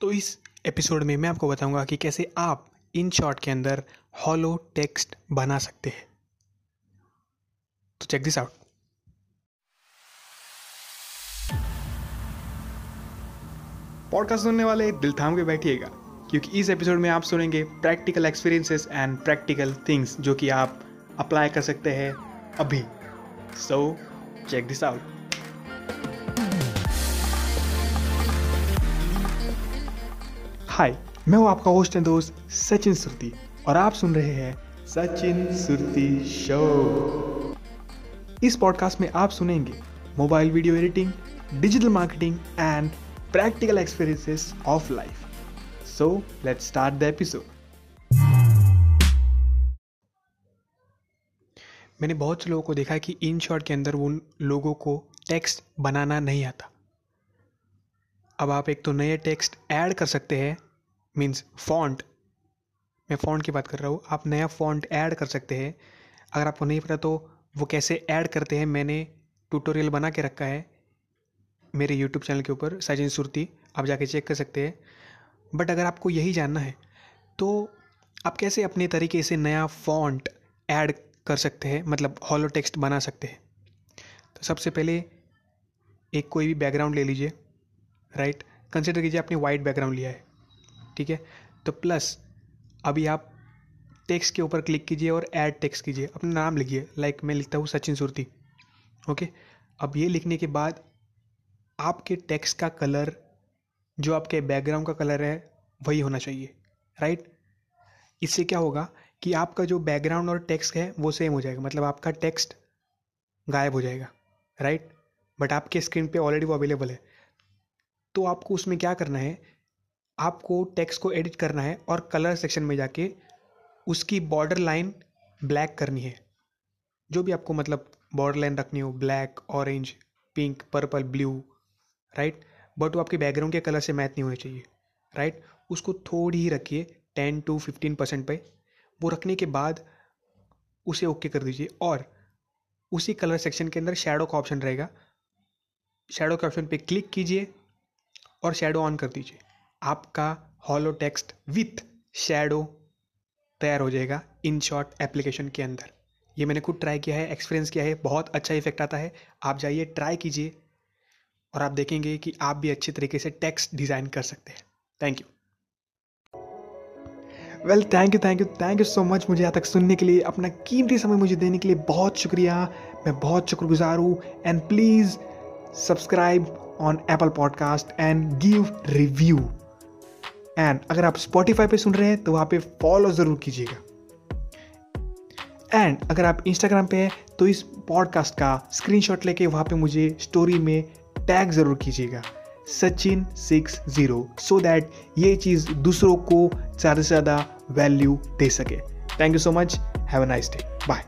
तो इस एपिसोड में मैं आपको बताऊँगा कि कैसे आप इन शॉर्ट के अंदर हॉलो टेक्स्ट बना सकते हैं। तो चेक दिस आउट पॉडकास्ट सुनने वाले दिल थाम के बैठिएगा, क्योंकि इस एपिसोड में आप सुनेंगे practical experiences and practical things जो कि आप अप्लाई कर सकते हैं अभी। So check this out hi. मैं हूँ आपका होस्ट एंड दोस्त सचिन सुरती और आप सुन रहे हैं सचिन सुरती शो इस पॉडकास्ट में आप सुनेंगे mobile video editing digital marketing and practical experiences of life so let's start the episode मैंने बहुत से लोगों को देखा है कि इन शॉर्ट के अंदर उन लोगों को टेक्स्ट बनाना नहीं आता। अब आप एक तो नए टेक्स्ट ऐड कर सकते हैं मीन्स फॉन्ट मैं फ़ॉन्ट की बात कर रहा हूँ, आप नया फॉन्ट ऐड कर सकते हैं। अगर आपको नहीं पता तो वो कैसे ऐड करते हैं, मैंने ट्यूटोरियल बना के रखा है मेरे यूट्यूब चैनल के ऊपर सचिन सुरती आप जाके चेक कर सकते हैं। बट अगर आपको यही जानना है तो आप कैसे अपने तरीके से नया फॉन्ट ऐड कर सकते हैं मतलब हॉलो टेक्स्ट बना सकते हैं? तो सबसे पहले एक कोई भी बैकग्राउंड ले लीजिए राइट कंसिडर कीजिए आपने वाइट बैकग्राउंड लिया है। ठीक है? तो प्लस अभी आप टेक्स्ट के ऊपर क्लिक कीजिए और ऐड टेक्स्ट कीजिए। अपना नाम लिखिए लाइक मैं लिखता हूँ सचिन सुरती। ओके अब ये लिखने के बाद आपके टेक्स्ट का कलर जो आपके बैकग्राउंड का कलर है, वही होना चाहिए राइट इससे क्या होगा कि आपका जो बैकग्राउंड और टेक्स्ट है, वो सेम हो जाएगा। मतलब आपका टेक्स्ट गायब हो जाएगा राइट बट आपके स्क्रीन पे ऑलरेडी वो अवेलेबल है। तो आपको उसमें क्या करना है आपको टेक्स्ट को एडिट करना है और कलर सेक्शन में जाके उसकी बॉर्डर लाइन ब्लैक करनी है। जो भी आपको मतलब बॉर्डर लाइन रखनी हो black orange pink purple blue right but वो आपके बैकग्राउंड के कलर से मैच नहीं होने चाहिए राइट उसको थोड़ी ही रखिए टेन टू फिफ्टीन परसेंट पे। वो रखने के बाद उसे ओके कर दीजिए और उसी कलर सेक्शन के अंदर शेडो का ऑप्शन रहेगा। शेडो के ऑप्शन पे क्लिक कीजिए और शेडो ऑन कर दीजिए। आपका हॉलो टेक्स्ट विथ शेडो तैयार हो जाएगा इन शॉर्ट एप्लीकेशन के अंदर। ये मैंने खुद ट्राई किया है एक्सपीरियंस किया है, बहुत अच्छा इफ़ेक्ट आता है। आप जाइए ट्राई कीजिए और आप देखेंगे कि आप भी अच्छे तरीके से टेक्स्ट डिज़ाइन कर सकते हैं। Thank you well thank you thank you thank you so much मुझे यहाँ तक सुनने के लिए, अपना कीमती समय मुझे देने के लिए बहुत शुक्रिया। मैं बहुत शुक्रगुजार हूँ and please subscribe on Apple podcast and give review and अगर आप स्पॉटिफाई पे सुन रहे हैं तो वहाँ पे फॉलो ज़रूर कीजिएगा। एंड अगर आप इंस्टाग्राम पे हैं तो इस पॉडकास्ट का स्क्रीनशॉट लेके वहाँ पे मुझे स्टोरी में टैग ज़रूर कीजिएगा। Sachin six zero so that ये चीज़ दूसरों को ज़्यादा से ज़्यादा वैल्यू दे सके। Thank you so much have a nice day bye